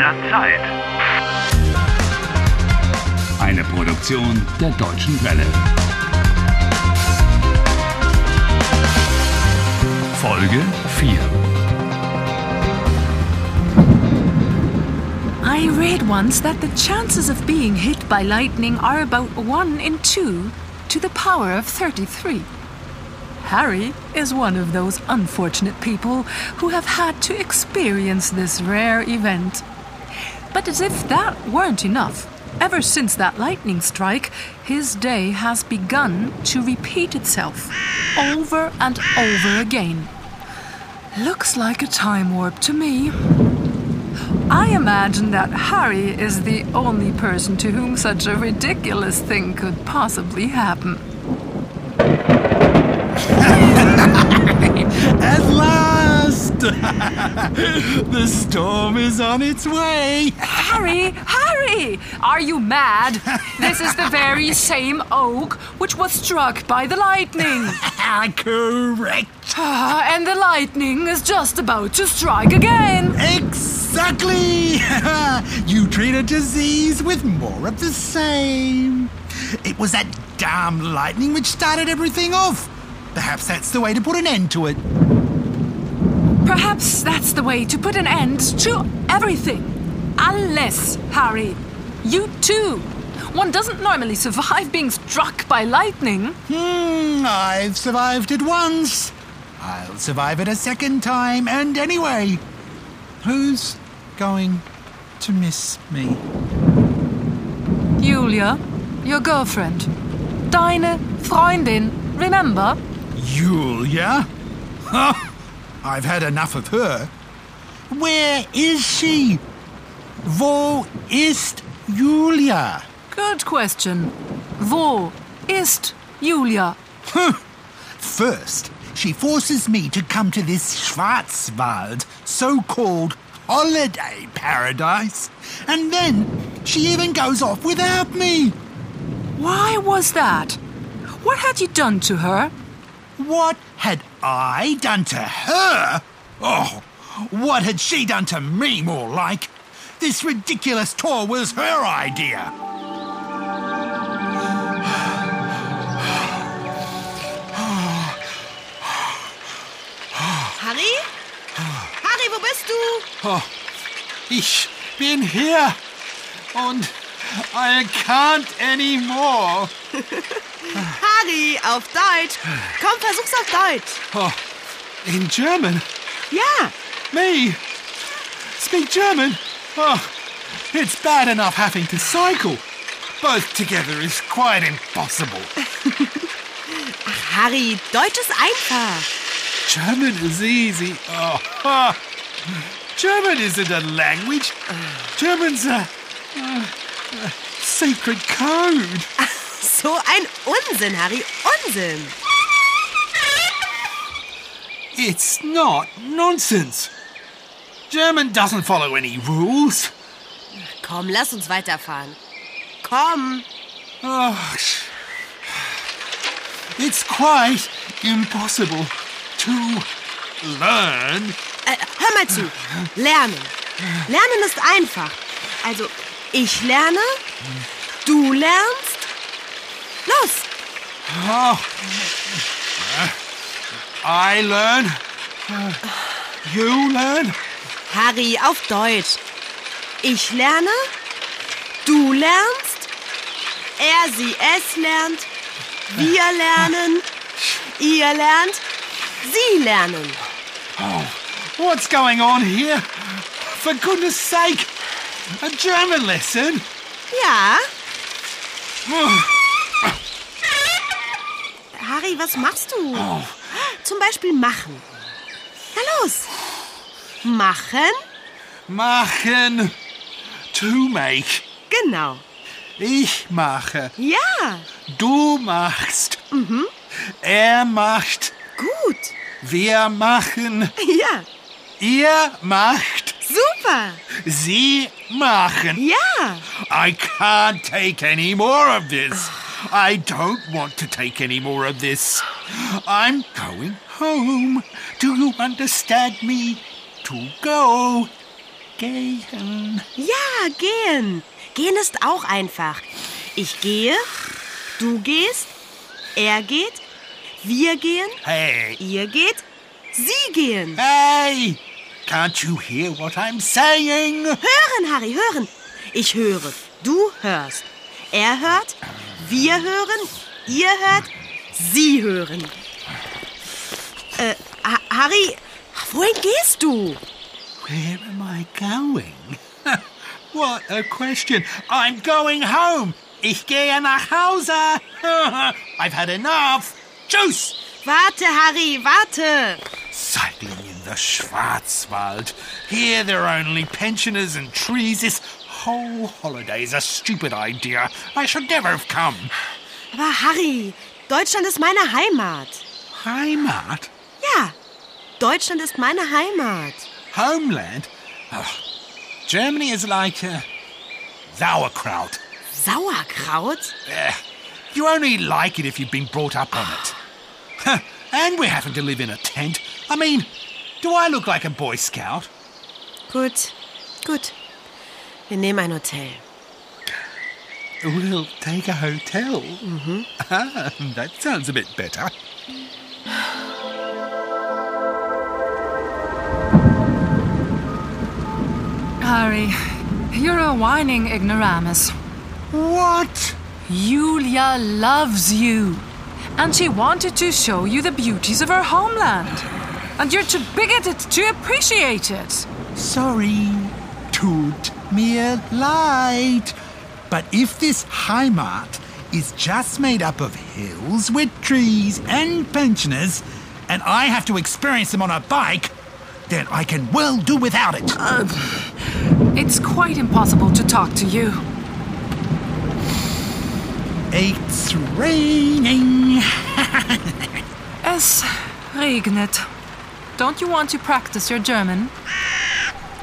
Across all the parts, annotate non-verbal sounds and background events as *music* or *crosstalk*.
der Zeit. Eine Produktion der Deutschen Welle. Folge 4. I read once that the chances of being hit by lightning are about 1 in 2 to the power of 33. Harry is one of those unfortunate people who have had to experience this rare event. But as if that weren't enough, ever since that lightning strike, his day has begun to repeat itself over and over again. Looks like a time warp to me. I imagine that Harry is the only person to whom such a ridiculous thing could possibly happen. *laughs* the storm is on its way. Harry, Harry! Are you mad? This is the very *laughs* same oak which was struck by the lightning. *laughs* Correct. Ah, and the lightning is just about to strike again. Exactly. you treat a disease with more of the same. It was that damn lightning which started everything off. Perhaps that's the way to put an end to it. Perhaps that's the way to put an end to everything. Unless, Harry, you too. One doesn't normally survive being struck by lightning. Hmm, I've survived it once. I'll survive it a second time. And anyway, who's going to miss me? Julia, your girlfriend. Deine Freundin, remember? Julia? *laughs* I've had enough of her. Where is she? Wo ist Julia? Good question. Wo ist Julia? First, she forces me to come to this Schwarzwald, so called holiday paradise. And then she even goes off without me. Why was that? What had you done to her? What had I done to her? Oh, what had she done to me, more like? This ridiculous tour was her idea. Harry? Harry, wo bist du? Oh, ich bin hier und I can't anymore. *laughs* Harry, auf Deutsch. Komm, versuch's auf Deutsch. Oh, in German? Ja, Me? Speak German? Oh, it's bad enough having to cycle. Both together is quite impossible. *laughs* Harry, Deutsch ist einfach. German is easy. Oh, ha. German isn't a language. German's a, a, a sacred code. So ein Unsinn, Harry, Unsinn. It's not nonsense. German doesn't follow any rules. Komm, lass uns weiterfahren. Komm. Sh- it's quite impossible to learn. Äh, hör mal zu. Lernen. Lernen ist einfach. Also, ich lerne, du lernst. Los. Oh. I learn. You learn. Harry, auf Deutsch. Ich lerne, du lernst, er, sie, es lernt, wir lernen, ihr lernt, sie lernen. Oh, what's going on here? For goodness sake, a German lesson? Ja, Oh, Harry, was machst du? oh, Zum Beispiel machen. Na los. Machen? machen. To make. Genau. Ich mache. Ja, Du machst. Er macht. gut. Wir machen. Ja, Ihr macht. super. Sie machen. Ja, I can't take any more of this. I don't want to take any more of this. I'm going home. Do you understand me? To go. Gehen. Ja, gehen. Gehen ist auch einfach. Ich gehe, du gehst, er geht, wir gehen, Hey, ihr geht, sie gehen. hey! Can't you hear what I'm saying? Hören, Harry, hören. Ich höre, du hörst. Er hört, wir hören, ihr hört, sie hören. Äh, Ha Harry, wohin gehst du? Where am I going? *laughs* what a question. I'm going home. Ich gehe nach Hause. *laughs* I've had enough. Tschüss. Warte, Harry, warte. Cycling in the Schwarzwald. Here there are only pensioners and trees. This whole holiday is a stupid idea. I should never have come. Aber Harry, Deutschland ist meine Heimat. Heimat? Ja, Deutschland ist meine Heimat. Homeland? Oh, Germany is like uh, sauerkraut. Sauerkraut? Eh, you only like it if you've been brought up on it. Huh, and we're having to live in a tent. I mean, do I look like a Boy Scout? Gut, gut. Wir nehmen ein Hotel. We'll take a hotel. Mm-hmm. Ah, that sounds a bit better. Harry, you're a whining ignoramus. What? Julia loves you. And she wanted to show you the beauties of her homeland. And you're too bigoted to appreciate it. Sorry, tut mir light. But if this Heimat is just made up of hills with trees and pensioners, and I have to experience them on a bike, then I can well do without it. Uh, it's quite impossible to talk to you. It's raining. Es regnet. Don't you want to practice your German?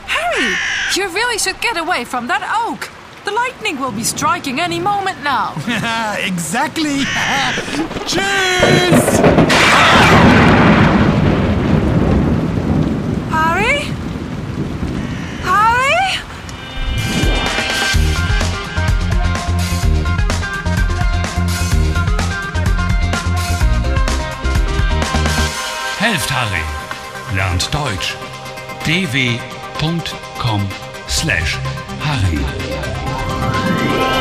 Harry, you really should get away from that oak. The lightning will be striking any moment now. *laughs* exactly. *laughs* Cheers! Harry? Harry? Helft Harry. Lernt Deutsch. patreon.com slash Harry.